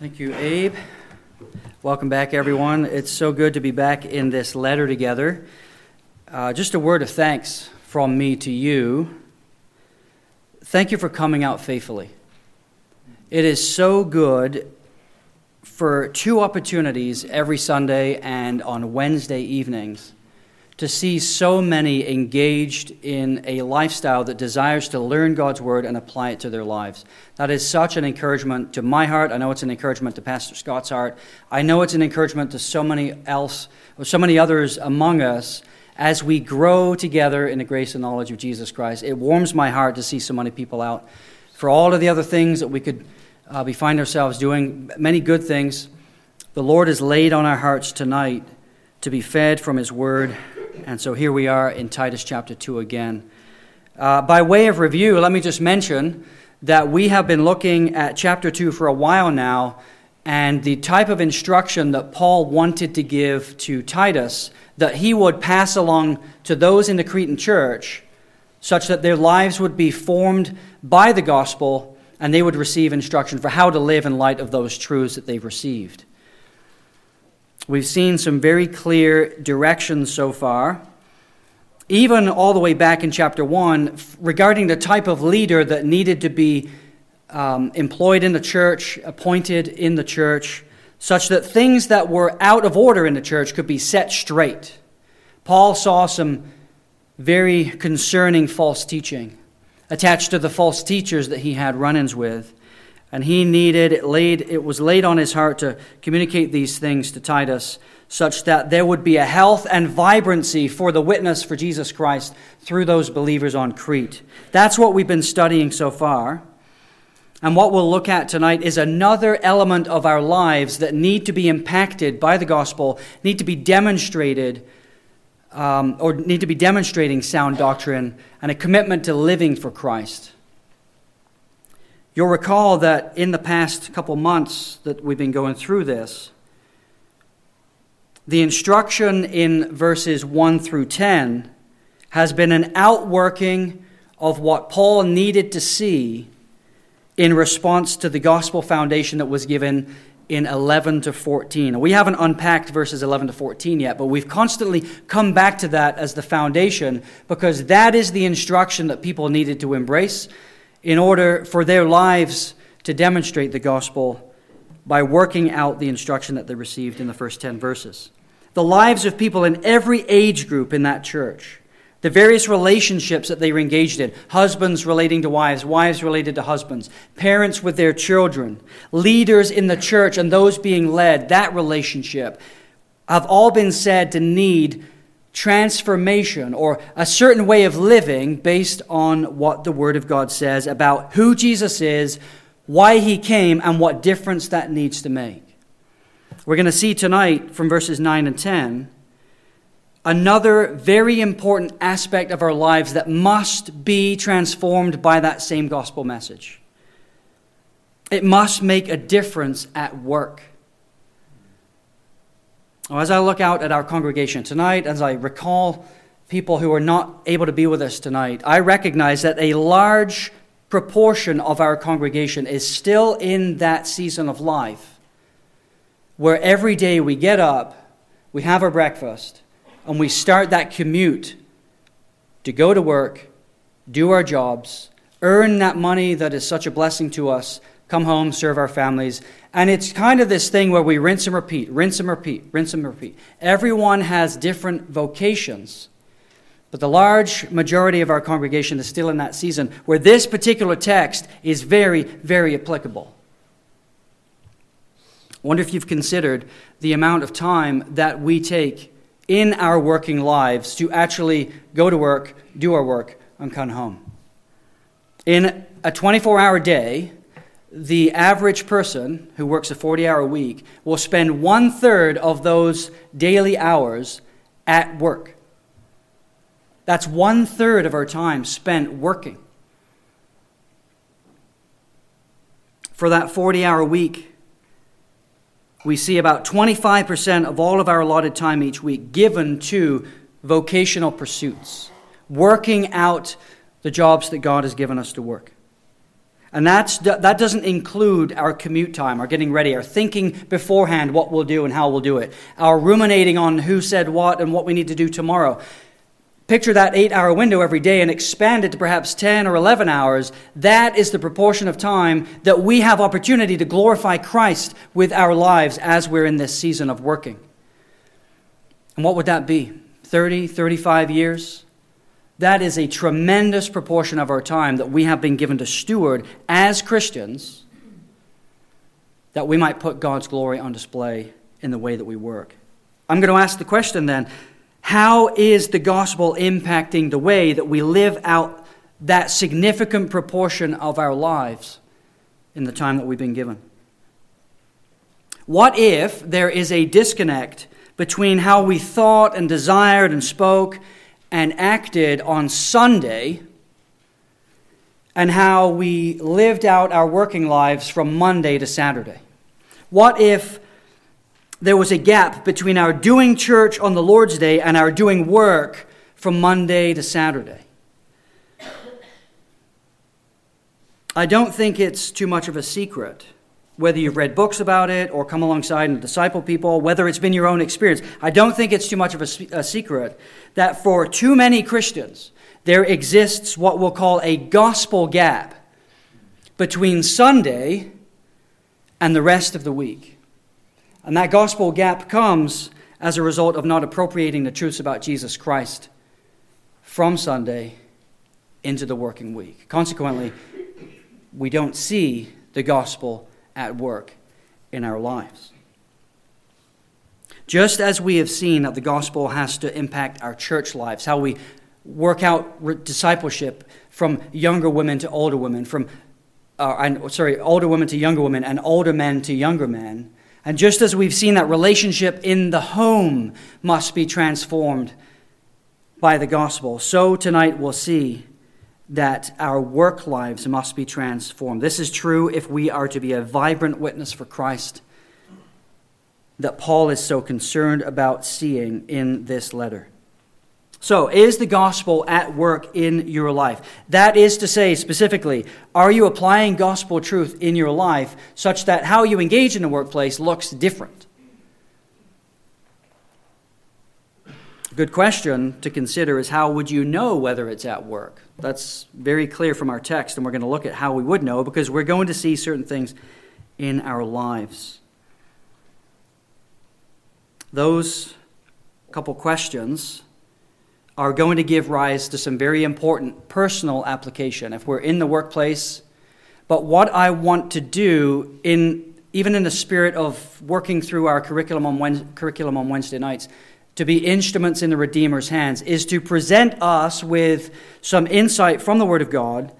Thank you, Abe. Welcome back, everyone. It's so good to be back in this letter together. Uh, just a word of thanks from me to you. Thank you for coming out faithfully. It is so good for two opportunities every Sunday and on Wednesday evenings to see so many engaged in a lifestyle that desires to learn God's word and apply it to their lives. That is such an encouragement to my heart. I know it's an encouragement to Pastor Scott's heart. I know it's an encouragement to so many else, or so many others among us as we grow together in the grace and knowledge of Jesus Christ. It warms my heart to see so many people out for all of the other things that we could uh, we find ourselves doing, many good things. The Lord has laid on our hearts tonight to be fed from His Word and so here we are in Titus chapter 2 again. Uh, by way of review, let me just mention that we have been looking at chapter 2 for a while now, and the type of instruction that Paul wanted to give to Titus that he would pass along to those in the Cretan church, such that their lives would be formed by the gospel and they would receive instruction for how to live in light of those truths that they've received. We've seen some very clear directions so far, even all the way back in chapter 1, regarding the type of leader that needed to be um, employed in the church, appointed in the church, such that things that were out of order in the church could be set straight. Paul saw some very concerning false teaching attached to the false teachers that he had run ins with and he needed it laid it was laid on his heart to communicate these things to Titus such that there would be a health and vibrancy for the witness for Jesus Christ through those believers on Crete. That's what we've been studying so far. And what we'll look at tonight is another element of our lives that need to be impacted by the gospel, need to be demonstrated, um, or need to be demonstrating sound doctrine and a commitment to living for Christ. You'll recall that in the past couple months that we've been going through this, the instruction in verses 1 through 10 has been an outworking of what Paul needed to see in response to the gospel foundation that was given in 11 to 14. We haven't unpacked verses 11 to 14 yet, but we've constantly come back to that as the foundation because that is the instruction that people needed to embrace in order for their lives to demonstrate the gospel by working out the instruction that they received in the first 10 verses. The lives of people in every age group in that church, the various relationships that they were engaged in husbands relating to wives, wives related to husbands, parents with their children, leaders in the church and those being led, that relationship have all been said to need transformation or a certain way of living based on what the Word of God says about who Jesus is, why he came, and what difference that needs to make. We're going to see tonight from verses 9 and 10 another very important aspect of our lives that must be transformed by that same gospel message. It must make a difference at work. As I look out at our congregation tonight, as I recall people who are not able to be with us tonight, I recognize that a large proportion of our congregation is still in that season of life where every day we get up, we have our breakfast, and we start that commute to go to work, do our jobs, earn that money that is such a blessing to us, come home, serve our families. And it's kind of this thing where we rinse and repeat, rinse and repeat, rinse and repeat. Everyone has different vocations. But the large majority of our congregation is still in that season where this particular text is very, very applicable. I wonder if you've considered the amount of time that we take in our working lives to actually go to work, do our work, and come home. In a 24 hour day, the average person who works a 40 hour week will spend one third of those daily hours at work. That's one third of our time spent working. For that 40 hour week, we see about 25% of all of our allotted time each week given to vocational pursuits, working out the jobs that God has given us to work. And that's, that doesn't include our commute time, our getting ready, our thinking beforehand what we'll do and how we'll do it, our ruminating on who said what and what we need to do tomorrow. Picture that eight hour window every day and expand it to perhaps 10 or 11 hours. That is the proportion of time that we have opportunity to glorify Christ with our lives as we're in this season of working. And what would that be? 30, 35 years? That is a tremendous proportion of our time that we have been given to steward as Christians that we might put God's glory on display in the way that we work. I'm going to ask the question then how is the gospel impacting the way that we live out that significant proportion of our lives in the time that we've been given? What if there is a disconnect between how we thought and desired and spoke and acted on Sunday and how we lived out our working lives from Monday to Saturday? What if there was a gap between our doing church on the Lord's Day and our doing work from Monday to Saturday. I don't think it's too much of a secret, whether you've read books about it or come alongside and disciple people, whether it's been your own experience. I don't think it's too much of a, a secret that for too many Christians, there exists what we'll call a gospel gap between Sunday and the rest of the week. And that gospel gap comes as a result of not appropriating the truths about Jesus Christ from Sunday into the working week. Consequently, we don't see the gospel at work in our lives. Just as we have seen that the gospel has to impact our church lives, how we work out discipleship from younger women to older women, from uh, and, sorry, older women to younger women, and older men to younger men, and just as we've seen that relationship in the home must be transformed by the gospel, so tonight we'll see that our work lives must be transformed. This is true if we are to be a vibrant witness for Christ that Paul is so concerned about seeing in this letter. So, is the gospel at work in your life? That is to say, specifically, are you applying gospel truth in your life such that how you engage in the workplace looks different? Good question to consider is how would you know whether it's at work? That's very clear from our text, and we're going to look at how we would know because we're going to see certain things in our lives. Those couple questions are going to give rise to some very important personal application if we're in the workplace. But what I want to do, in, even in the spirit of working through our curriculum on, Wednesday, curriculum on Wednesday nights, to be instruments in the Redeemer's hands, is to present us with some insight from the Word of God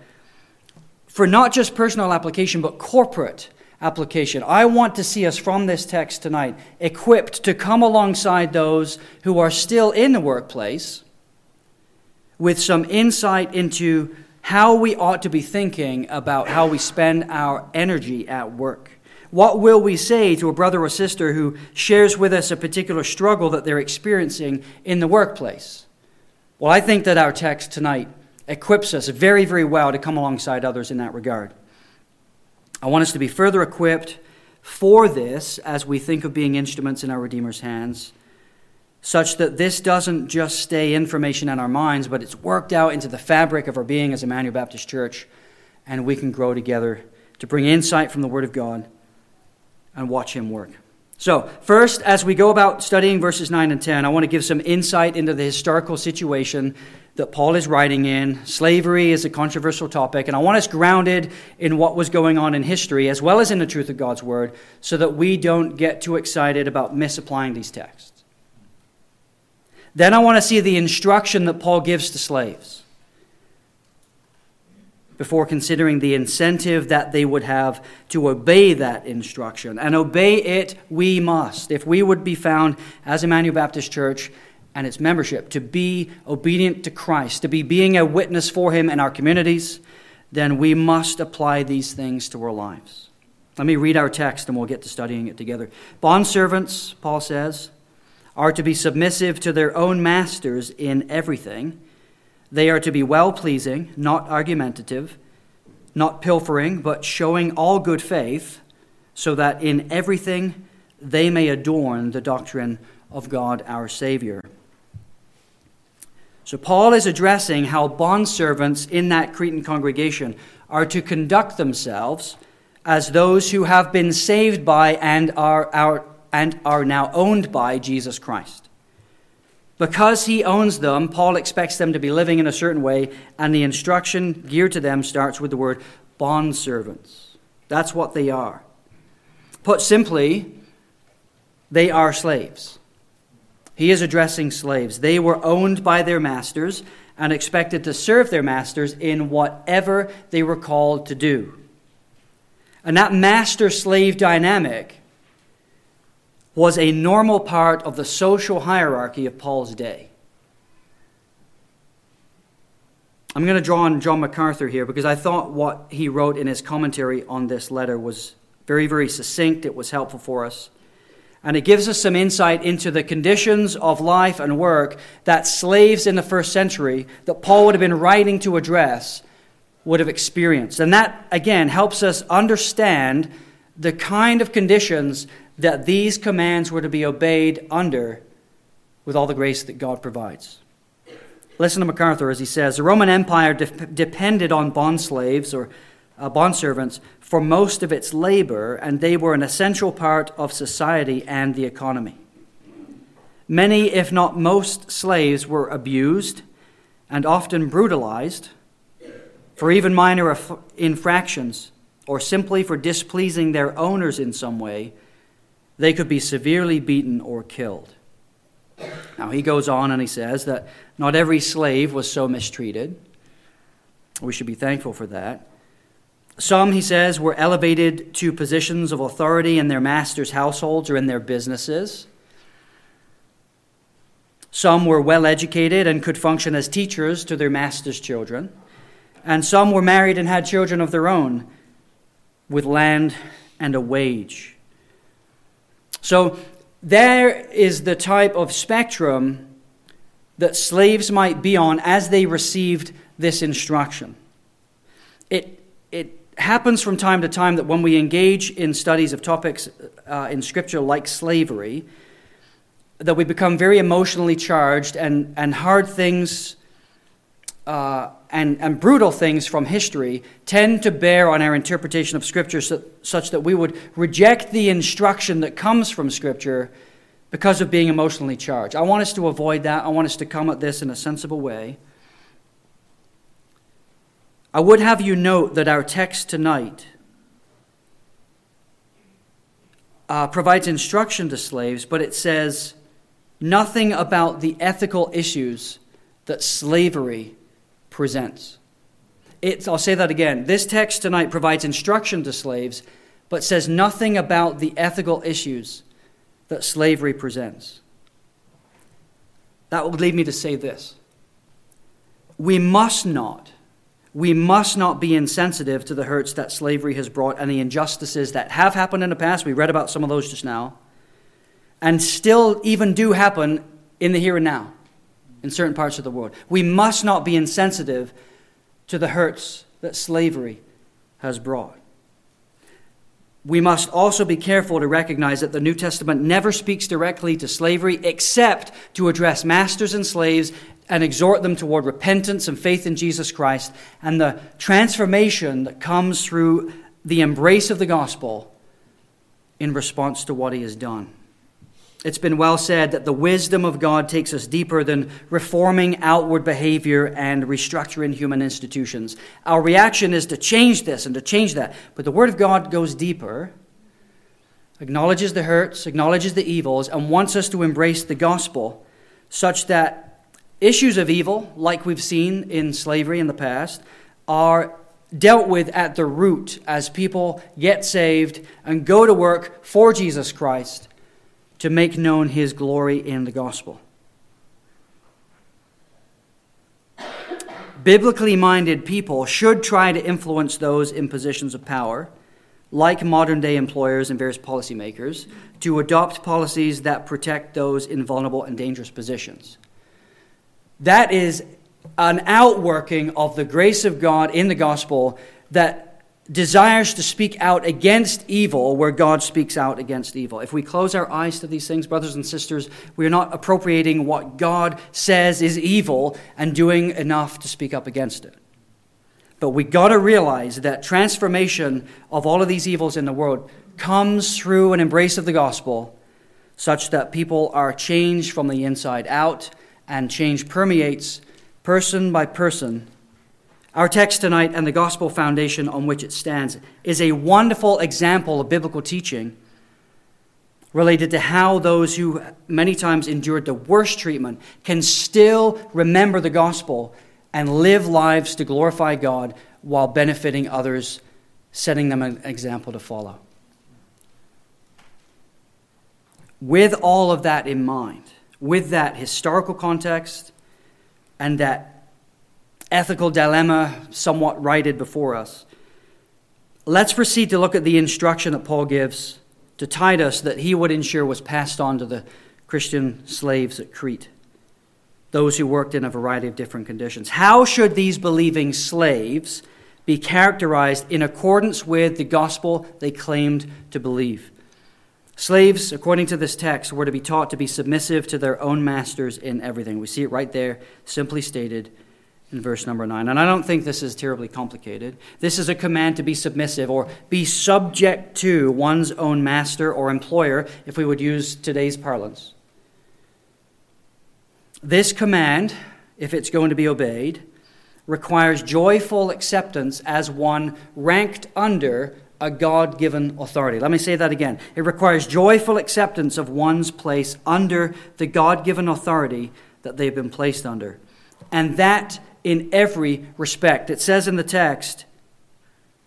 for not just personal application, but corporate application. I want to see us from this text tonight equipped to come alongside those who are still in the workplace with some insight into how we ought to be thinking about how we spend our energy at work. What will we say to a brother or sister who shares with us a particular struggle that they're experiencing in the workplace? Well, I think that our text tonight equips us very, very well to come alongside others in that regard. I want us to be further equipped for this as we think of being instruments in our Redeemer's hands such that this doesn't just stay information in our minds, but it's worked out into the fabric of our being as Emmanuel Baptist Church, and we can grow together to bring insight from the Word of God and watch Him work. So, first, as we go about studying verses 9 and 10, I want to give some insight into the historical situation that Paul is writing in. Slavery is a controversial topic, and I want us grounded in what was going on in history as well as in the truth of God's Word so that we don't get too excited about misapplying these texts. Then I want to see the instruction that Paul gives to slaves before considering the incentive that they would have to obey that instruction. And obey it we must, if we would be found as Emmanuel Baptist Church and its membership to be obedient to Christ, to be being a witness for Him in our communities, then we must apply these things to our lives. Let me read our text and we'll get to studying it together. Bondservants, Paul says, are to be submissive to their own masters in everything. They are to be well pleasing, not argumentative, not pilfering, but showing all good faith, so that in everything they may adorn the doctrine of God our Savior. So, Paul is addressing how bondservants in that Cretan congregation are to conduct themselves as those who have been saved by and are, are, and are now owned by Jesus Christ. Because he owns them, Paul expects them to be living in a certain way, and the instruction geared to them starts with the word bondservants. That's what they are. Put simply, they are slaves. He is addressing slaves. They were owned by their masters and expected to serve their masters in whatever they were called to do. And that master slave dynamic was a normal part of the social hierarchy of Paul's day. I'm going to draw on John MacArthur here because I thought what he wrote in his commentary on this letter was very, very succinct. It was helpful for us. And it gives us some insight into the conditions of life and work that slaves in the first century, that Paul would have been writing to address, would have experienced. And that, again, helps us understand the kind of conditions that these commands were to be obeyed under with all the grace that God provides. Listen to MacArthur as he says The Roman Empire de- depended on bond slaves or uh, bondservants for most of its labor, and they were an essential part of society and the economy. Many, if not most, slaves were abused and often brutalized for even minor infractions or simply for displeasing their owners in some way they could be severely beaten or killed. Now, he goes on and he says that not every slave was so mistreated. We should be thankful for that. Some, he says, were elevated to positions of authority in their master's households or in their businesses. Some were well educated and could function as teachers to their master's children. And some were married and had children of their own with land and a wage. So there is the type of spectrum that slaves might be on as they received this instruction. It, it happens from time to time that when we engage in studies of topics uh, in Scripture like slavery, that we become very emotionally charged and, and hard things uh, and, and brutal things from history tend to bear on our interpretation of Scripture so, such that we would reject the instruction that comes from Scripture because of being emotionally charged. I want us to avoid that. I want us to come at this in a sensible way. I would have you note that our text tonight uh, provides instruction to slaves, but it says nothing about the ethical issues that slavery presents. It's, I'll say that again. This text tonight provides instruction to slaves, but says nothing about the ethical issues that slavery presents. That would lead me to say this. We must not, we must not be insensitive to the hurts that slavery has brought and the injustices that have happened in the past. We read about some of those just now, and still even do happen in the here and now in certain parts of the world. We must not be insensitive to the hurts that slavery has brought. We must also be careful to recognize that the New Testament never speaks directly to slavery except to address masters and slaves and exhort them toward repentance and faith in Jesus Christ and the transformation that comes through the embrace of the gospel in response to what he has done. It's been well said that the wisdom of God takes us deeper than reforming outward behavior and restructuring human institutions. Our reaction is to change this and to change that. But the Word of God goes deeper, acknowledges the hurts, acknowledges the evils, and wants us to embrace the gospel such that issues of evil, like we've seen in slavery in the past, are dealt with at the root as people get saved and go to work for Jesus Christ to make known his glory in the gospel. Biblically minded people should try to influence those in positions of power, like modern day employers and various policymakers, to adopt policies that protect those in vulnerable and dangerous positions. That is an outworking of the grace of God in the gospel that desires to speak out against evil where God speaks out against evil. If we close our eyes to these things, brothers and sisters, we are not appropriating what God says is evil and doing enough to speak up against it. But we got to realize that transformation of all of these evils in the world comes through an embrace of the gospel such that people are changed from the inside out and change permeates person by person our text tonight and the gospel foundation on which it stands is a wonderful example of biblical teaching related to how those who many times endured the worst treatment can still remember the gospel and live lives to glorify God while benefiting others, setting them an example to follow. With all of that in mind, with that historical context and that ethical dilemma somewhat righted before us, let's proceed to look at the instruction that Paul gives to Titus that he would ensure was passed on to the Christian slaves at Crete, those who worked in a variety of different conditions. How should these believing slaves be characterized in accordance with the gospel they claimed to believe? Slaves, according to this text, were to be taught to be submissive to their own masters in everything. We see it right there, simply stated in verse number 9. And I don't think this is terribly complicated. This is a command to be submissive or be subject to one's own master or employer, if we would use today's parlance. This command, if it's going to be obeyed, requires joyful acceptance as one ranked under a God given authority. Let me say that again. It requires joyful acceptance of one's place under the God given authority that they've been placed under. And that in every respect. It says in the text,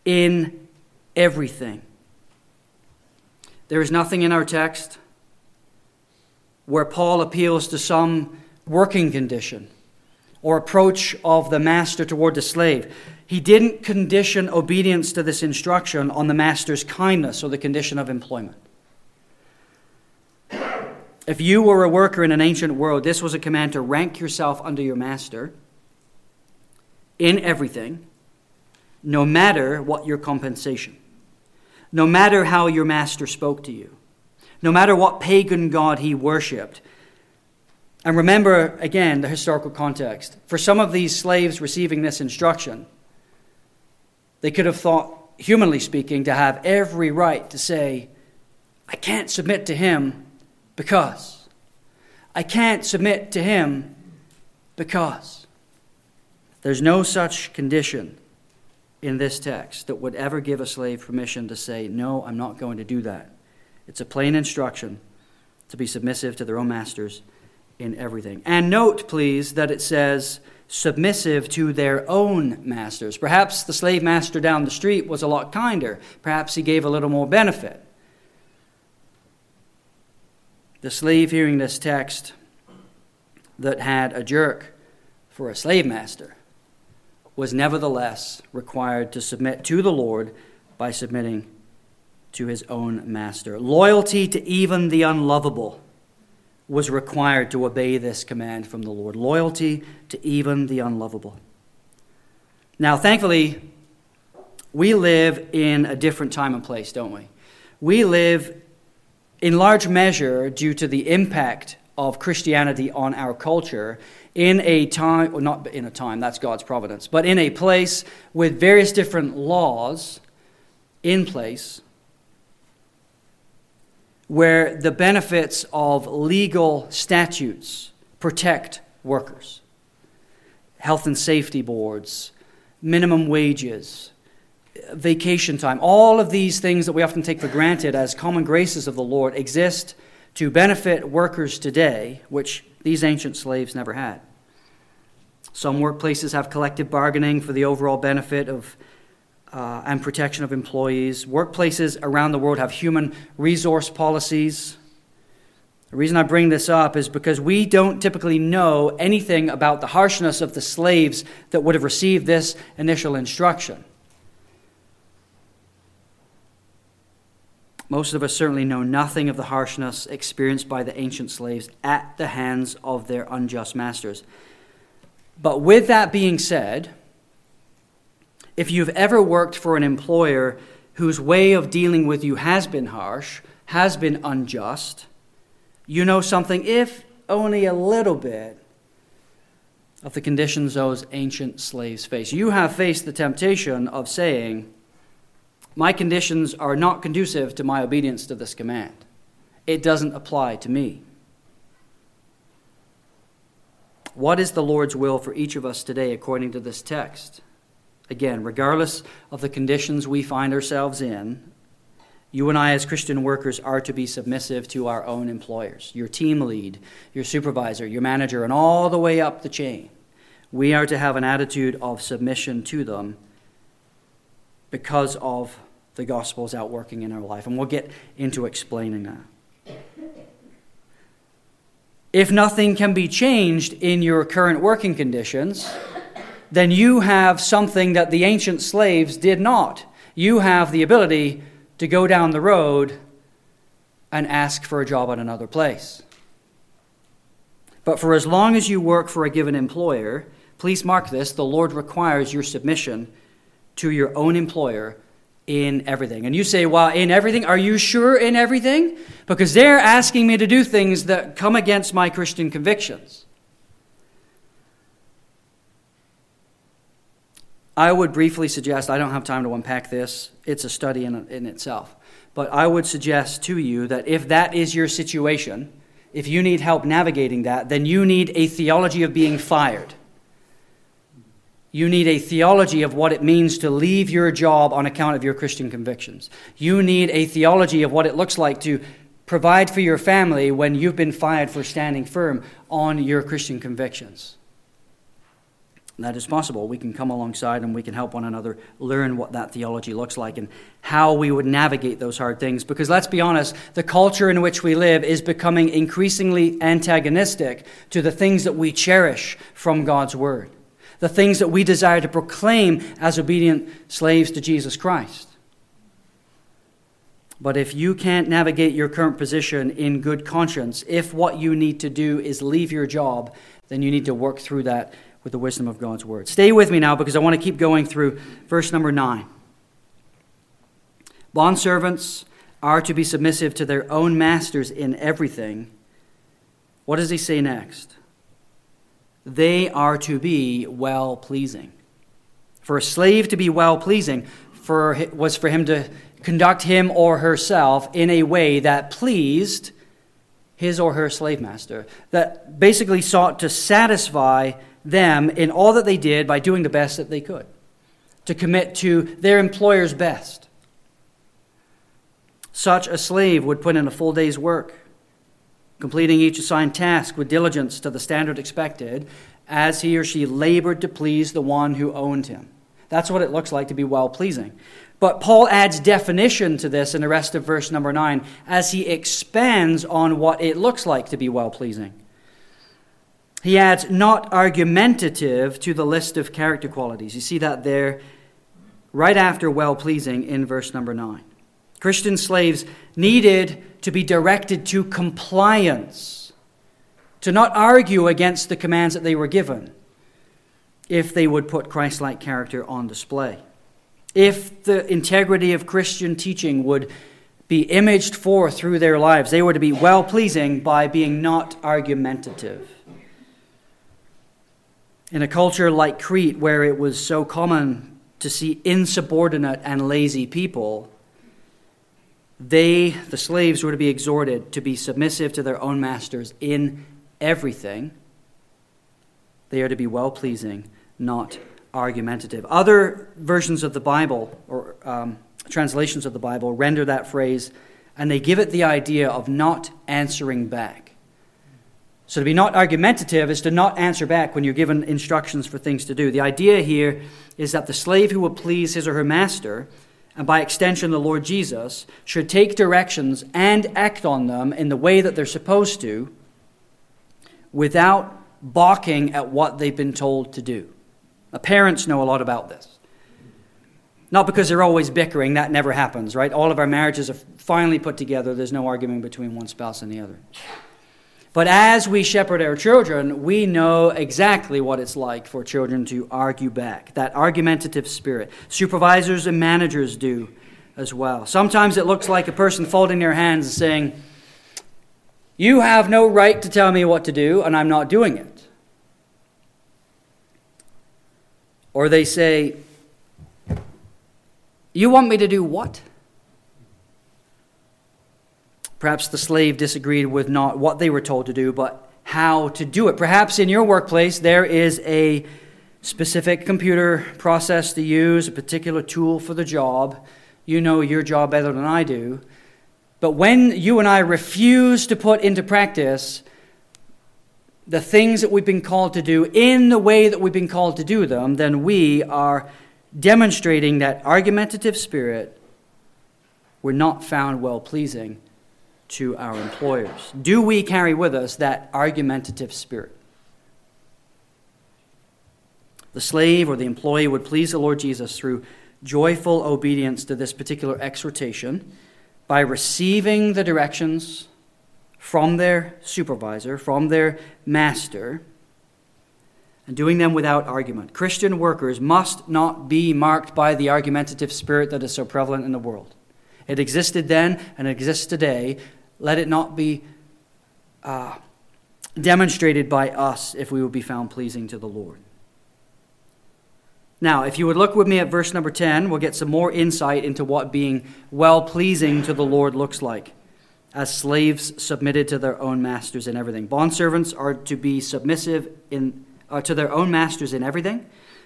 in everything. There is nothing in our text where Paul appeals to some working condition or approach of the master toward the slave. He didn't condition obedience to this instruction on the master's kindness or the condition of employment. If you were a worker in an ancient world, this was a command to rank yourself under your master in everything, no matter what your compensation, no matter how your master spoke to you, no matter what pagan god he worshipped. And remember, again, the historical context. For some of these slaves receiving this instruction, they could have thought, humanly speaking, to have every right to say, I can't submit to him because. I can't submit to him because. There's no such condition in this text that would ever give a slave permission to say, No, I'm not going to do that. It's a plain instruction to be submissive to their own masters in everything. And note, please, that it says submissive to their own masters. Perhaps the slave master down the street was a lot kinder. Perhaps he gave a little more benefit. The slave hearing this text that had a jerk for a slave master was nevertheless required to submit to the Lord by submitting to his own master. Loyalty to even the unlovable was required to obey this command from the Lord. Loyalty to even the unlovable. Now, thankfully, we live in a different time and place, don't we? We live in large measure due to the impact of Christianity on our culture in a time, or not in a time, that's God's providence, but in a place with various different laws in place where the benefits of legal statutes protect workers. Health and safety boards, minimum wages, vacation time, all of these things that we often take for granted as common graces of the Lord exist to benefit workers today, which these ancient slaves never had. Some workplaces have collective bargaining for the overall benefit of uh, and protection of employees. Workplaces around the world have human resource policies. The reason I bring this up is because we don't typically know anything about the harshness of the slaves that would have received this initial instruction. Most of us certainly know nothing of the harshness experienced by the ancient slaves at the hands of their unjust masters. But with that being said, if you've ever worked for an employer whose way of dealing with you has been harsh, has been unjust, you know something, if only a little bit, of the conditions those ancient slaves face. You have faced the temptation of saying, My conditions are not conducive to my obedience to this command. It doesn't apply to me. What is the Lord's will for each of us today according to this text? Again, regardless of the conditions we find ourselves in, you and I, as Christian workers, are to be submissive to our own employers, your team lead, your supervisor, your manager, and all the way up the chain. We are to have an attitude of submission to them because of the gospel's outworking in our life. And we'll get into explaining that. If nothing can be changed in your current working conditions, then you have something that the ancient slaves did not. You have the ability to go down the road and ask for a job at another place. But for as long as you work for a given employer, please mark this the Lord requires your submission to your own employer in everything. And you say, Well, in everything? Are you sure in everything? Because they're asking me to do things that come against my Christian convictions. I would briefly suggest, I don't have time to unpack this, it's a study in, in itself. But I would suggest to you that if that is your situation, if you need help navigating that, then you need a theology of being fired. You need a theology of what it means to leave your job on account of your Christian convictions. You need a theology of what it looks like to provide for your family when you've been fired for standing firm on your Christian convictions. That is possible. We can come alongside and we can help one another learn what that theology looks like and how we would navigate those hard things. Because let's be honest, the culture in which we live is becoming increasingly antagonistic to the things that we cherish from God's Word, the things that we desire to proclaim as obedient slaves to Jesus Christ. But if you can't navigate your current position in good conscience, if what you need to do is leave your job, then you need to work through that with the wisdom of God's word. Stay with me now because I want to keep going through verse number 9. Bondservants are to be submissive to their own masters in everything. What does he say next? They are to be well pleasing. For a slave to be well pleasing for, was for him to conduct him or herself in a way that pleased his or her slave master, that basically sought to satisfy them in all that they did by doing the best that they could, to commit to their employer's best. Such a slave would put in a full day's work, completing each assigned task with diligence to the standard expected, as he or she labored to please the one who owned him. That's what it looks like to be well pleasing. But Paul adds definition to this in the rest of verse number 9 as he expands on what it looks like to be well pleasing. He adds not argumentative to the list of character qualities. You see that there right after well pleasing in verse number 9. Christian slaves needed to be directed to compliance, to not argue against the commands that they were given, if they would put Christ like character on display. If the integrity of Christian teaching would be imaged forth through their lives, they were to be well pleasing by being not argumentative. In a culture like Crete, where it was so common to see insubordinate and lazy people, they, the slaves, were to be exhorted to be submissive to their own masters in everything. They are to be well pleasing, not argumentative. Other versions of the Bible, or um, translations of the Bible, render that phrase, and they give it the idea of not answering back. So to be not argumentative is to not answer back when you're given instructions for things to do. The idea here is that the slave who will please his or her master, and by extension the Lord Jesus, should take directions and act on them in the way that they're supposed to without balking at what they've been told to do. Now, parents know a lot about this. Not because they're always bickering, that never happens, right? All of our marriages are finally put together, there's no arguing between one spouse and the other. But as we shepherd our children, we know exactly what it's like for children to argue back, that argumentative spirit. Supervisors and managers do as well. Sometimes it looks like a person folding their hands and saying, You have no right to tell me what to do, and I'm not doing it. Or they say, You want me to do what? Perhaps the slave disagreed with not what they were told to do, but how to do it. Perhaps in your workplace there is a specific computer process to use, a particular tool for the job. You know your job better than I do. But when you and I refuse to put into practice the things that we've been called to do in the way that we've been called to do them, then we are demonstrating that argumentative spirit we're not found well pleasing to our employers? Do we carry with us that argumentative spirit? The slave or the employee would please the Lord Jesus through joyful obedience to this particular exhortation by receiving the directions from their supervisor, from their master, and doing them without argument. Christian workers must not be marked by the argumentative spirit that is so prevalent in the world. It existed then and it exists today, let it not be uh, demonstrated by us if we would be found pleasing to the Lord. Now, if you would look with me at verse number 10, we'll get some more insight into what being well pleasing to the Lord looks like as slaves submitted to their own masters in everything. Bondservants are to be submissive in, uh, to their own masters in everything.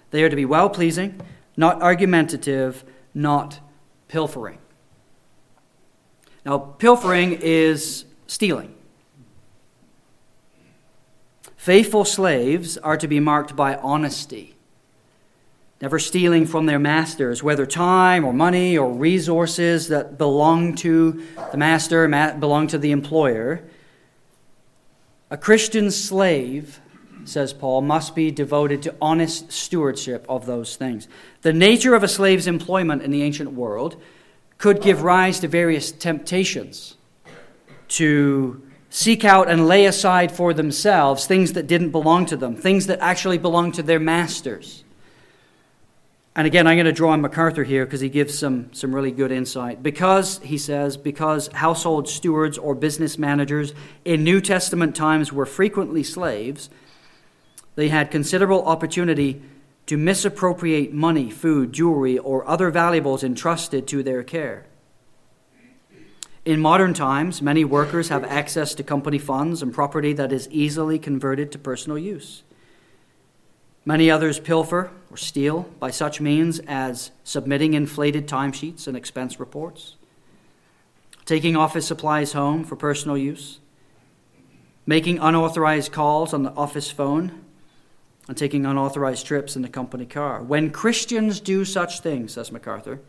They are to be well pleasing, not argumentative, not pilfering. Now, pilfering is stealing. Faithful slaves are to be marked by honesty, never stealing from their masters, whether time or money or resources that belong to the master, belong to the employer. A Christian slave, says Paul, must be devoted to honest stewardship of those things. The nature of a slave's employment in the ancient world could give rise to various temptations to seek out and lay aside for themselves things that didn't belong to them, things that actually belonged to their masters. And again, I'm going to draw on MacArthur here because he gives some, some really good insight. Because, he says, because household stewards or business managers in New Testament times were frequently slaves, they had considerable opportunity to misappropriate money, food, jewelry, or other valuables entrusted to their care. In modern times, many workers have access to company funds and property that is easily converted to personal use. Many others pilfer or steal by such means as submitting inflated timesheets and expense reports, taking office supplies home for personal use, making unauthorized calls on the office phone, and taking unauthorized trips in the company car. When Christians do such things, says MacArthur,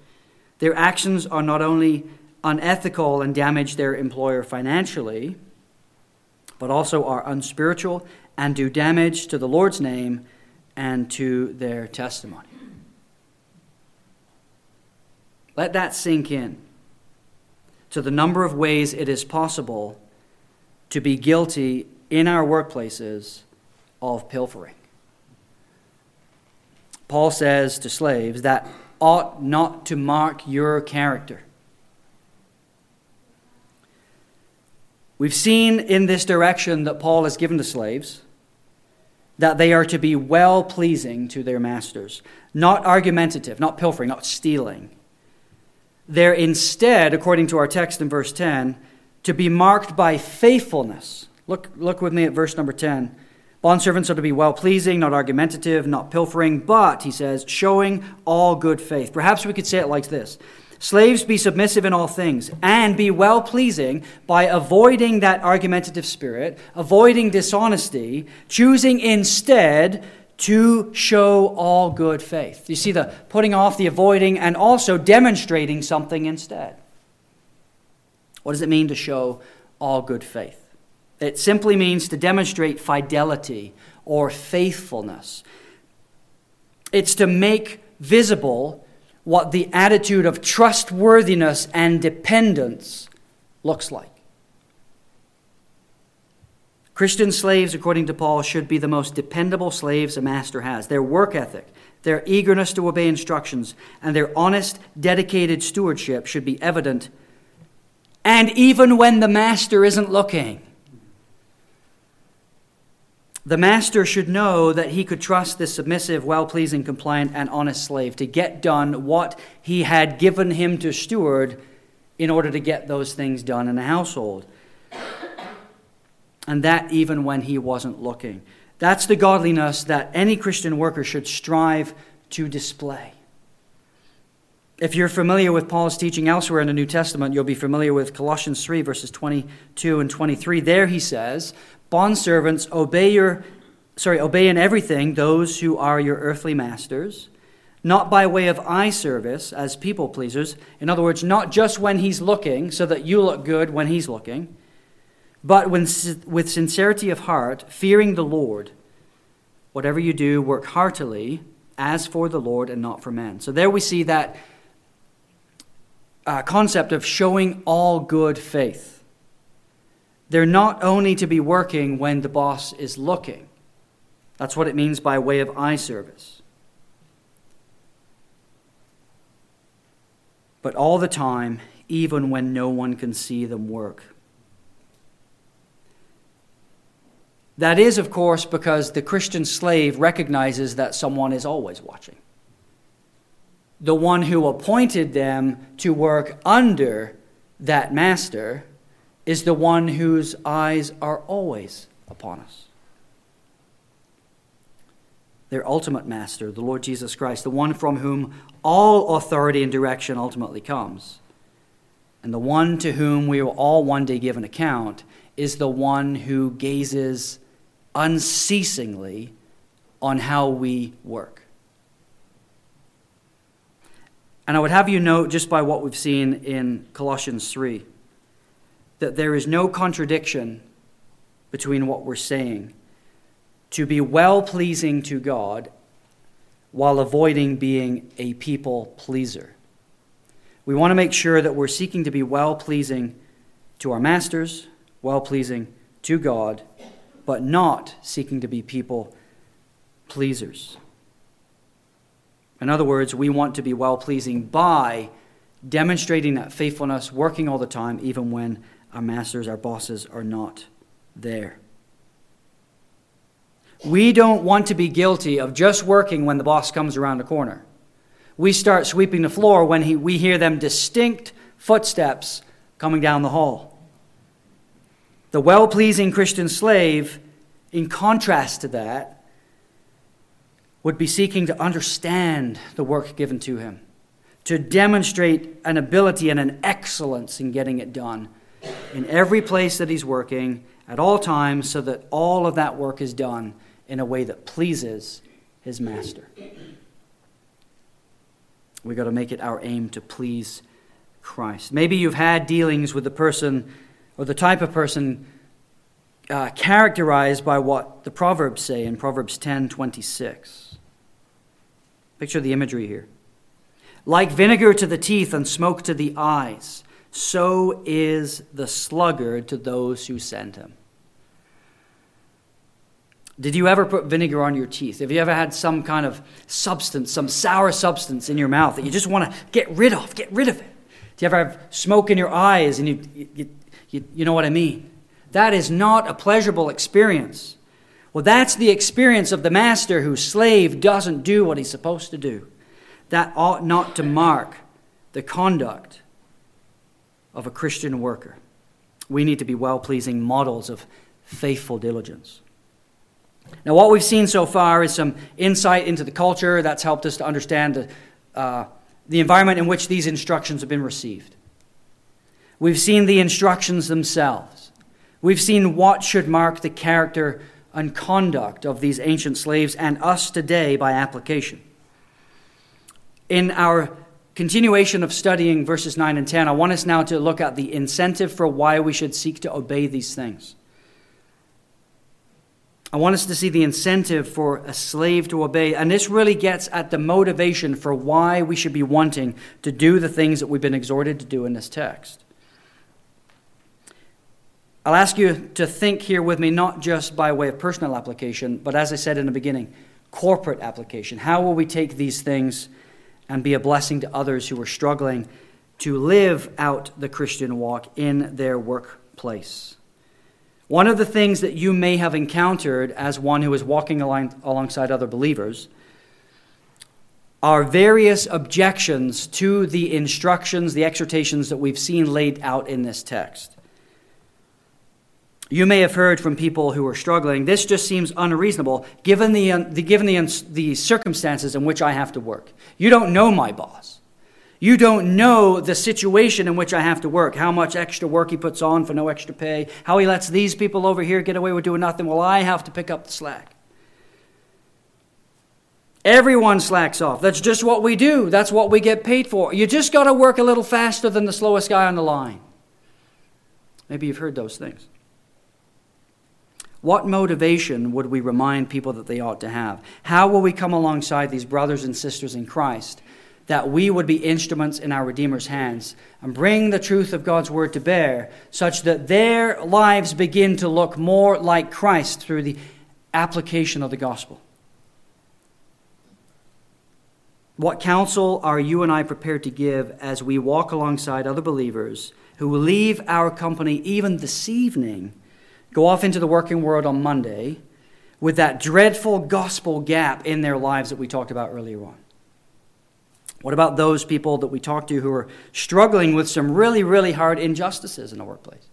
their actions are not only unethical and damage their employer financially, but also are unspiritual and do damage to the Lord's name and to their testimony. Let that sink in to the number of ways it is possible to be guilty in our workplaces of pilfering. Paul says to slaves, that ought not to mark your character. We've seen in this direction that Paul has given to slaves that they are to be well pleasing to their masters, not argumentative, not pilfering, not stealing. They're instead, according to our text in verse 10, to be marked by faithfulness. Look, look with me at verse number 10. Bondservants are to be well pleasing, not argumentative, not pilfering, but, he says, showing all good faith. Perhaps we could say it like this Slaves, be submissive in all things, and be well pleasing by avoiding that argumentative spirit, avoiding dishonesty, choosing instead to show all good faith. You see the putting off, the avoiding, and also demonstrating something instead. What does it mean to show all good faith? It simply means to demonstrate fidelity or faithfulness. It's to make visible what the attitude of trustworthiness and dependence looks like. Christian slaves, according to Paul, should be the most dependable slaves a master has. Their work ethic, their eagerness to obey instructions, and their honest, dedicated stewardship should be evident, and even when the master isn't looking. The master should know that he could trust this submissive, well pleasing, compliant, and honest slave to get done what he had given him to steward in order to get those things done in the household. And that even when he wasn't looking. That's the godliness that any Christian worker should strive to display. If you're familiar with Paul's teaching elsewhere in the New Testament, you'll be familiar with Colossians 3, verses 22 and 23. There he says, Bondservants, obey your sorry, obey in everything those who are your earthly masters, not by way of eye service as people pleasers. In other words, not just when he's looking, so that you look good when he's looking, but when, with sincerity of heart, fearing the Lord. Whatever you do, work heartily as for the Lord and not for men. So there we see that uh, concept of showing all good faith. They're not only to be working when the boss is looking. That's what it means by way of eye service. But all the time, even when no one can see them work. That is, of course, because the Christian slave recognizes that someone is always watching. The one who appointed them to work under that master is the one whose eyes are always upon us. Their ultimate master, the Lord Jesus Christ, the one from whom all authority and direction ultimately comes, and the one to whom we will all one day give an account, is the one who gazes unceasingly on how we work. And I would have you note, just by what we've seen in Colossians 3, that there is no contradiction between what we're saying. To be well pleasing to God while avoiding being a people pleaser. We want to make sure that we're seeking to be well pleasing to our masters, well pleasing to God, but not seeking to be people pleasers. In other words, we want to be well pleasing by demonstrating that faithfulness, working all the time, even when our masters, our bosses are not there. We don't want to be guilty of just working when the boss comes around the corner. We start sweeping the floor when he, we hear them distinct footsteps coming down the hall. The well pleasing Christian slave, in contrast to that, would be seeking to understand the work given to him, to demonstrate an ability and an excellence in getting it done in every place that he's working at all times so that all of that work is done in a way that pleases his master. We've got to make it our aim to please Christ. Maybe you've had dealings with the person or the type of person uh, characterized by what the Proverbs say in Proverbs 10 26. Picture the imagery here. Like vinegar to the teeth and smoke to the eyes so is the sluggard to those who send him. Did you ever put vinegar on your teeth? Have you ever had some kind of substance, some sour substance in your mouth that you just want to get rid of? Get rid of it. Do you ever have smoke in your eyes and you, you, you, you know what I mean? That is not a pleasurable experience. Well, that's the experience of the master whose slave doesn't do what he's supposed to do. That ought not to mark the conduct of a Christian worker. We need to be well pleasing models of faithful diligence. Now, what we've seen so far is some insight into the culture that's helped us to understand the, uh, the environment in which these instructions have been received. We've seen the instructions themselves. We've seen what should mark the character and conduct of these ancient slaves and us today by application. In our continuation of studying verses 9 and 10, I want us now to look at the incentive for why we should seek to obey these things. I want us to see the incentive for a slave to obey. And this really gets at the motivation for why we should be wanting to do the things that we've been exhorted to do in this text. I'll ask you to think here with me, not just by way of personal application, but as I said in the beginning, corporate application. How will we take these things and be a blessing to others who are struggling to live out the Christian walk in their workplace? One of the things that you may have encountered as one who is walking along, alongside other believers are various objections to the instructions, the exhortations that we've seen laid out in this text. You may have heard from people who are struggling, this just seems unreasonable given, the, um, the, given the, the circumstances in which I have to work. You don't know my boss. You don't know the situation in which I have to work, how much extra work he puts on for no extra pay, how he lets these people over here get away with doing nothing while I have to pick up the slack. Everyone slacks off. That's just what we do. That's what we get paid for. You just got to work a little faster than the slowest guy on the line. Maybe you've heard those things. What motivation would we remind people that they ought to have? How will we come alongside these brothers and sisters in Christ that we would be instruments in our Redeemer's hands and bring the truth of God's word to bear such that their lives begin to look more like Christ through the application of the gospel? What counsel are you and I prepared to give as we walk alongside other believers who will leave our company even this evening? Go off into the working world on Monday with that dreadful gospel gap in their lives that we talked about earlier on? What about those people that we talked to who are struggling with some really, really hard injustices in the workplace?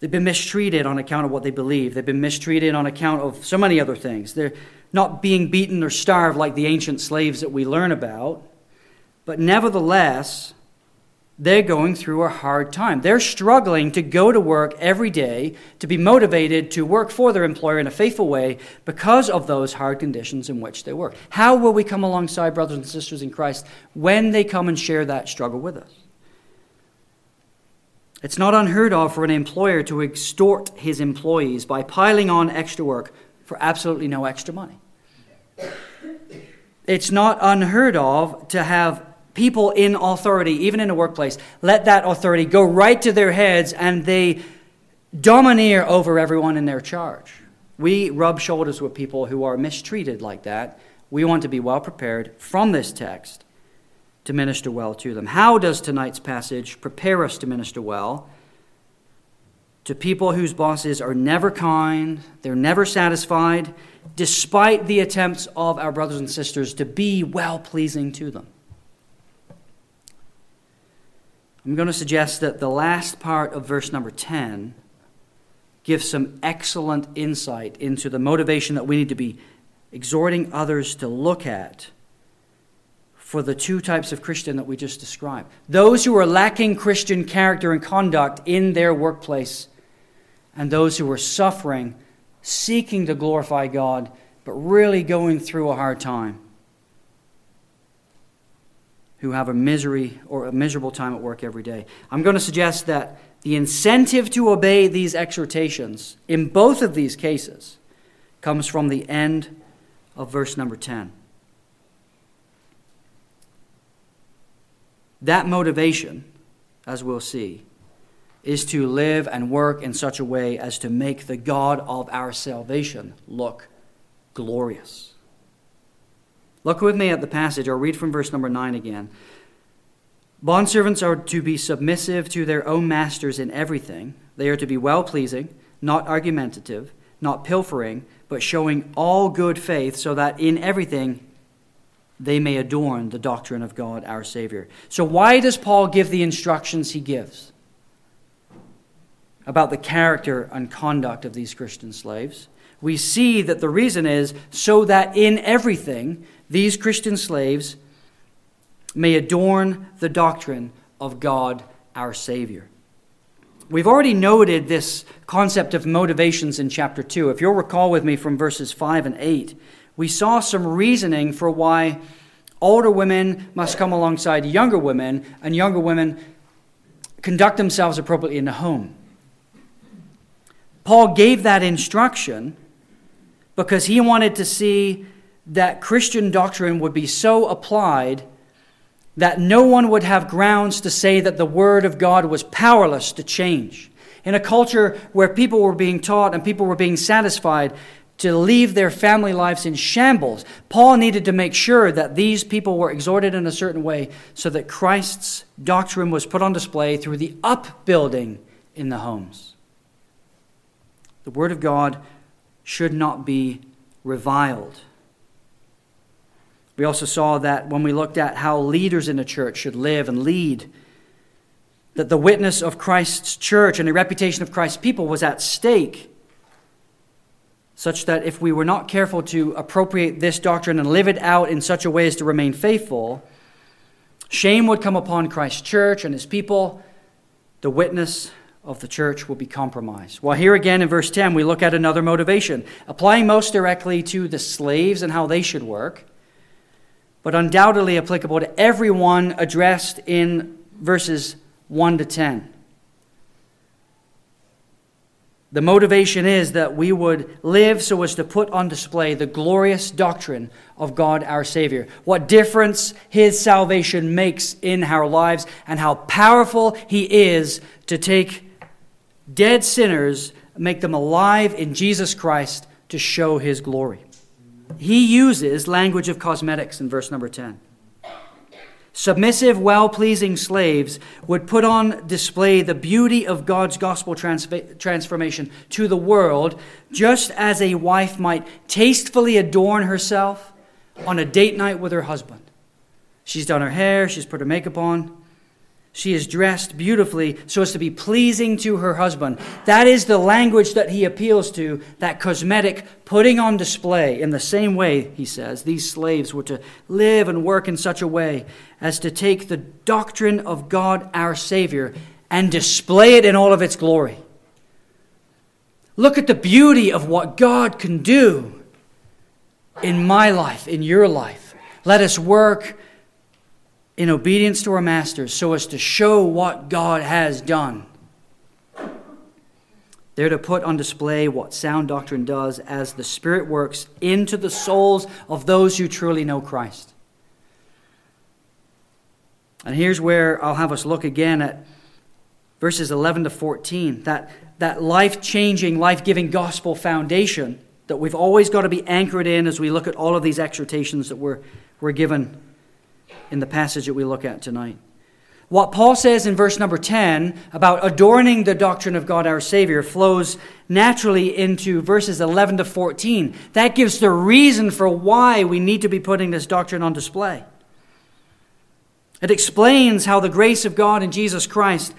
They've been mistreated on account of what they believe. They've been mistreated on account of so many other things. They're not being beaten or starved like the ancient slaves that we learn about. But nevertheless, they're going through a hard time. They're struggling to go to work every day, to be motivated to work for their employer in a faithful way because of those hard conditions in which they work. How will we come alongside brothers and sisters in Christ when they come and share that struggle with us? It's not unheard of for an employer to extort his employees by piling on extra work for absolutely no extra money. It's not unheard of to have people in authority, even in a workplace, let that authority go right to their heads and they domineer over everyone in their charge. We rub shoulders with people who are mistreated like that. We want to be well prepared from this text to minister well to them. How does tonight's passage prepare us to minister well? To people whose bosses are never kind, they're never satisfied, despite the attempts of our brothers and sisters to be well pleasing to them. I'm going to suggest that the last part of verse number 10 gives some excellent insight into the motivation that we need to be exhorting others to look at for the two types of Christian that we just described. Those who are lacking Christian character and conduct in their workplace, and those who are suffering, seeking to glorify God, but really going through a hard time who have a misery or a miserable time at work every day. I'm going to suggest that the incentive to obey these exhortations in both of these cases comes from the end of verse number 10. That motivation, as we'll see, is to live and work in such a way as to make the God of our salvation look glorious. Look with me at the passage. I'll read from verse number 9 again. Bondservants are to be submissive to their own masters in everything. They are to be well pleasing, not argumentative, not pilfering, but showing all good faith, so that in everything they may adorn the doctrine of God our Savior. So, why does Paul give the instructions he gives about the character and conduct of these Christian slaves? We see that the reason is so that in everything these Christian slaves may adorn the doctrine of God our Savior. We've already noted this concept of motivations in chapter 2. If you'll recall with me from verses 5 and 8, we saw some reasoning for why older women must come alongside younger women and younger women conduct themselves appropriately in the home. Paul gave that instruction because he wanted to see that Christian doctrine would be so applied that no one would have grounds to say that the Word of God was powerless to change. in a culture where people were being taught and people were being satisfied to leave their family lives in shambles. Paul needed to make sure that these people were exhorted in a certain way so that Christ's doctrine was put on display through the upbuilding in the homes. The Word of God should not be reviled. We also saw that when we looked at how leaders in the church should live and lead, that the witness of Christ's church and the reputation of Christ's people was at stake such that if we were not careful to appropriate this doctrine and live it out in such a way as to remain faithful, shame would come upon Christ's church and his people. The witness of the church will be compromised. Well, here again in verse 10, we look at another motivation, applying most directly to the slaves and how they should work, but undoubtedly applicable to everyone addressed in verses 1 to 10. The motivation is that we would live so as to put on display the glorious doctrine of God our Savior. What difference His salvation makes in our lives, and how powerful He is to take dead sinners, make them alive in Jesus Christ to show His glory. He uses language of cosmetics in verse number 10. Submissive, well pleasing slaves would put on display the beauty of God's gospel transformation to the world, just as a wife might tastefully adorn herself on a date night with her husband. She's done her hair, she's put her makeup on, she is dressed beautifully so as to be pleasing to her husband. That is the language that he appeals to, that cosmetic putting on display. In the same way, he says, these slaves were to live and work in such a way as to take the doctrine of God our Savior and display it in all of its glory. Look at the beauty of what God can do in my life, in your life. Let us work in obedience to our masters so as to show what God has done. They're to put on display what sound doctrine does as the Spirit works into the souls of those who truly know Christ. And here's where I'll have us look again at verses 11 to 14 that, that life changing, life giving gospel foundation that we've always got to be anchored in as we look at all of these exhortations that we're, we're given in the passage that we look at tonight. What Paul says in verse number 10 about adorning the doctrine of God our Savior flows naturally into verses 11 to 14. That gives the reason for why we need to be putting this doctrine on display. It explains how the grace of God in Jesus Christ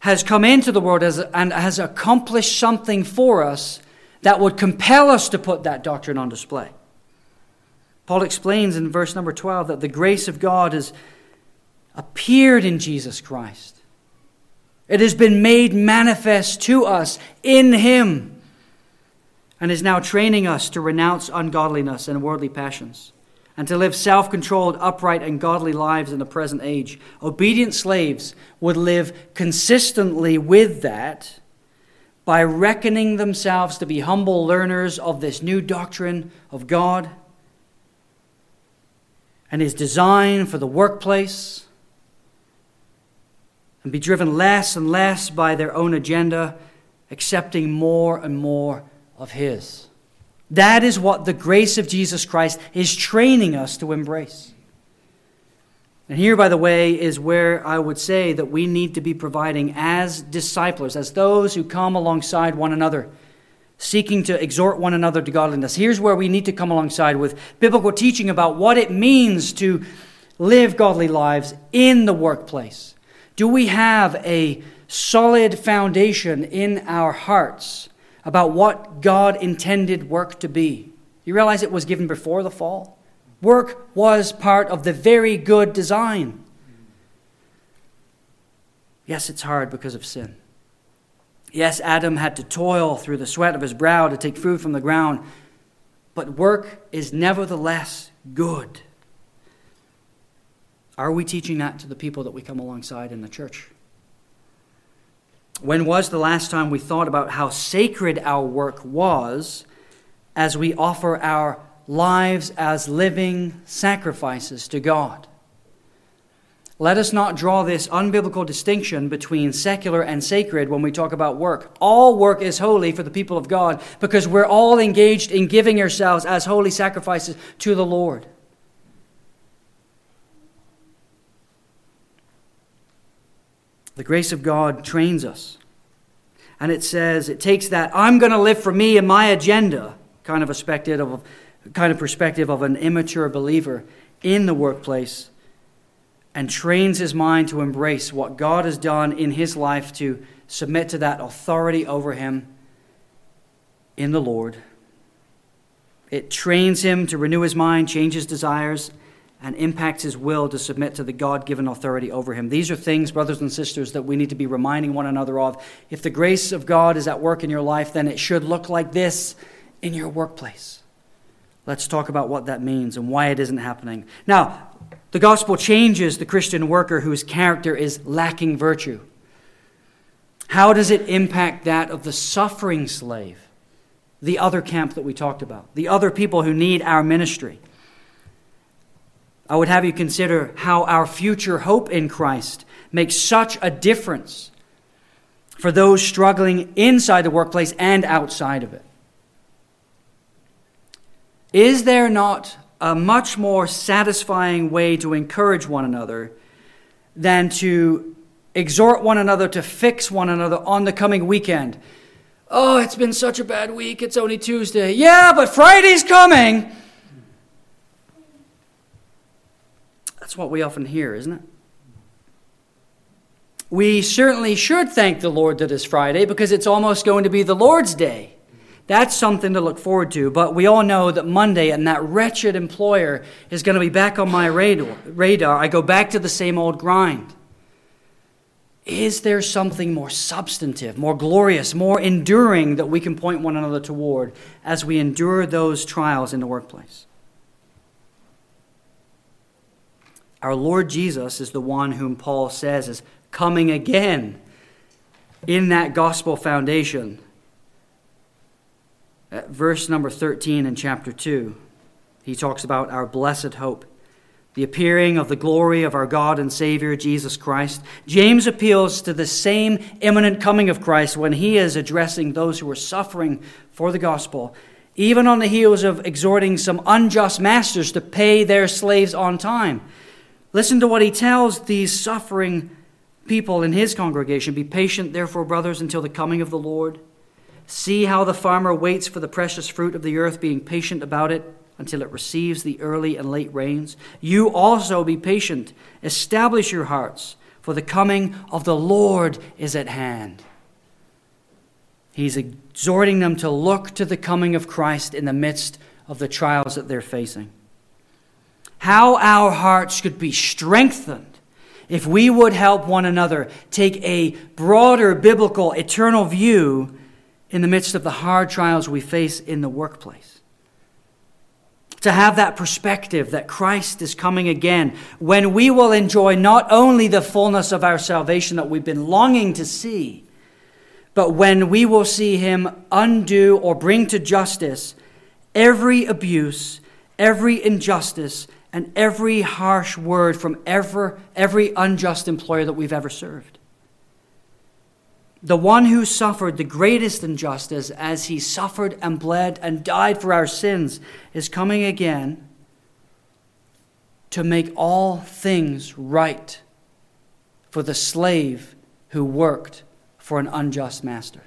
has come into the world and has accomplished something for us that would compel us to put that doctrine on display. Paul explains in verse number 12 that the grace of God has appeared in Jesus Christ. It has been made manifest to us in Him and is now training us to renounce ungodliness and worldly passions and to live self controlled, upright, and godly lives in the present age. Obedient slaves would live consistently with that by reckoning themselves to be humble learners of this new doctrine of God and his design for the workplace and be driven less and less by their own agenda, accepting more and more of his. That is what the grace of Jesus Christ is training us to embrace. And here, by the way, is where I would say that we need to be providing as disciples, as those who come alongside one another seeking to exhort one another to godliness. Here's where we need to come alongside with biblical teaching about what it means to live godly lives in the workplace. Do we have a solid foundation in our hearts about what God intended work to be? You realize it was given before the fall? Work was part of the very good design. Yes, it's hard because of sin. Yes, Adam had to toil through the sweat of his brow to take food from the ground, but work is nevertheless good. Are we teaching that to the people that we come alongside in the church? When was the last time we thought about how sacred our work was as we offer our lives as living sacrifices to God? Let us not draw this unbiblical distinction between secular and sacred when we talk about work. All work is holy for the people of God because we're all engaged in giving ourselves as holy sacrifices to the Lord. The grace of God trains us. And it says, it takes that I'm going to live for me and my agenda kind of perspective of, kind of perspective of an immature believer in the workplace and trains his mind to embrace what God has done in his life to submit to that authority over him in the Lord. It trains him to renew his mind, change his desires, and impacts his will to submit to the God given authority over him. These are things, brothers and sisters, that we need to be reminding one another of. If the grace of God is at work in your life, then it should look like this in your workplace. Let's talk about what that means and why it isn't happening. Now, the gospel changes the Christian worker whose character is lacking virtue. How does it impact that of the suffering slave? The other camp that we talked about, the other people who need our ministry. I would have you consider how our future hope in Christ makes such a difference for those struggling inside the workplace and outside of it. Is there not a much more satisfying way to encourage one another than to exhort one another to fix one another on the coming weekend? Oh, it's been such a bad week. It's only Tuesday. Yeah, but Friday's coming. That's what we often hear, isn't it? We certainly should thank the Lord that it's Friday because it's almost going to be the Lord's Day. That's something to look forward to. But we all know that Monday and that wretched employer is going to be back on my radar. I go back to the same old grind. Is there something more substantive, more glorious, more enduring that we can point one another toward as we endure those trials in the workplace? Our Lord Jesus is the one whom Paul says is coming again in that gospel foundation. At verse number 13 in chapter 2, he talks about our blessed hope, the appearing of the glory of our God and Savior, Jesus Christ. James appeals to the same imminent coming of Christ when he is addressing those who are suffering for the gospel, even on the heels of exhorting some unjust masters to pay their slaves on time. Listen to what he tells these suffering people in his congregation Be patient, therefore, brothers, until the coming of the Lord. See how the farmer waits for the precious fruit of the earth, being patient about it until it receives the early and late rains. You also be patient. Establish your hearts, for the coming of the Lord is at hand. He's exhorting them to look to the coming of Christ in the midst of the trials that they're facing how our hearts could be strengthened if we would help one another take a broader biblical eternal view in the midst of the hard trials we face in the workplace. To have that perspective that Christ is coming again, when we will enjoy not only the fullness of our salvation that we've been longing to see, but when we will see Him undo or bring to justice every abuse, every injustice, and every harsh word from ever, every unjust employer that we've ever served. The one who suffered the greatest injustice as he suffered and bled and died for our sins is coming again to make all things right for the slave who worked for an unjust master.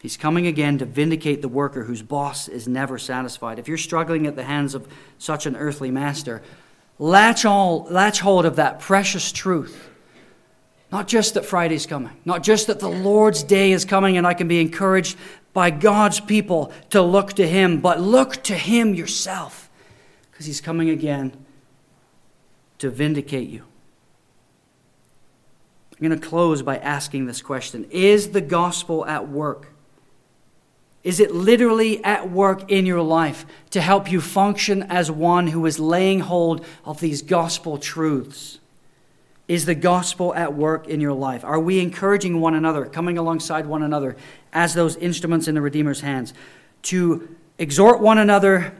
He's coming again to vindicate the worker whose boss is never satisfied. If you're struggling at the hands of such an earthly master, latch, all, latch hold of that precious truth. Not just that Friday's coming, not just that the Lord's day is coming and I can be encouraged by God's people to look to Him, but look to Him yourself because He's coming again to vindicate you. I'm going to close by asking this question Is the gospel at work? Is it literally at work in your life to help you function as one who is laying hold of these gospel truths? Is the gospel at work in your life? Are we encouraging one another, coming alongside one another as those instruments in the Redeemer's hands to exhort one another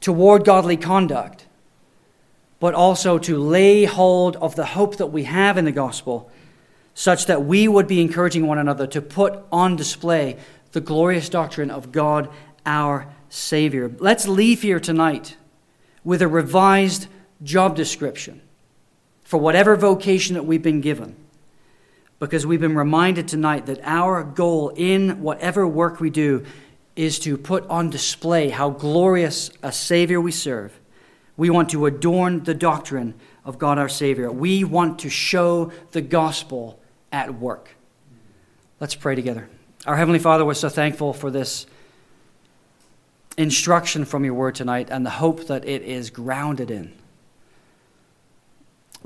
toward godly conduct, but also to lay hold of the hope that we have in the gospel, such that we would be encouraging one another to put on display the glorious doctrine of God our Savior. Let's leave here tonight with a revised job description for whatever vocation that we've been given. Because we've been reminded tonight that our goal in whatever work we do is to put on display how glorious a Savior we serve. We want to adorn the doctrine of God our Savior. We want to show the gospel at work. Let's pray together. Our Heavenly Father, we're so thankful for this instruction from your word tonight and the hope that it is grounded in.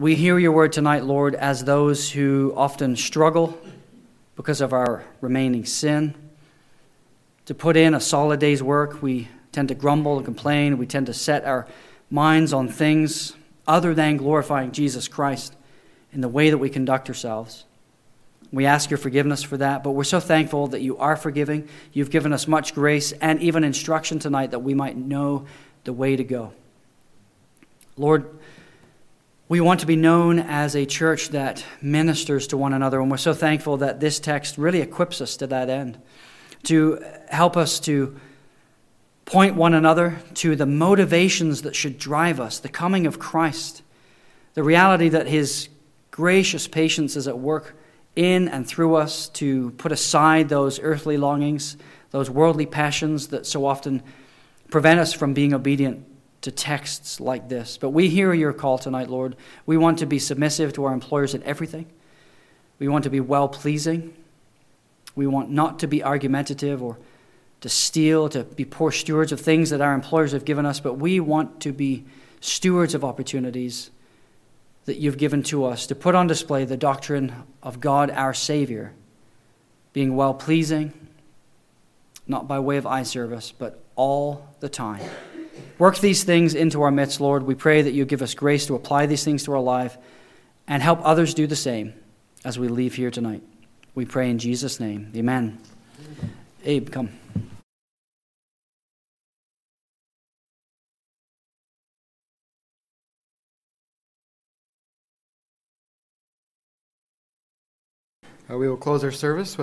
We hear your word tonight, Lord, as those who often struggle because of our remaining sin. To put in a solid day's work, we tend to grumble and complain. We tend to set our minds on things other than glorifying Jesus Christ in the way that we conduct ourselves. We ask your forgiveness for that, but we're so thankful that you are forgiving. You've given us much grace and even instruction tonight that we might know the way to go. Lord, we want to be known as a church that ministers to one another, and we're so thankful that this text really equips us to that end, to help us to point one another to the motivations that should drive us the coming of Christ, the reality that his gracious patience is at work in and through us to put aside those earthly longings, those worldly passions that so often prevent us from being obedient to texts like this. But we hear your call tonight, Lord. We want to be submissive to our employers in everything. We want to be well pleasing. We want not to be argumentative or to steal, to be poor stewards of things that our employers have given us, but we want to be stewards of opportunities that you've given to us to put on display the doctrine of God our Savior, being well pleasing, not by way of eye service, but all the time. Work these things into our midst, Lord. We pray that you give us grace to apply these things to our life and help others do the same as we leave here tonight. We pray in Jesus' name. Amen. Abe, come. Uh, we will close our service with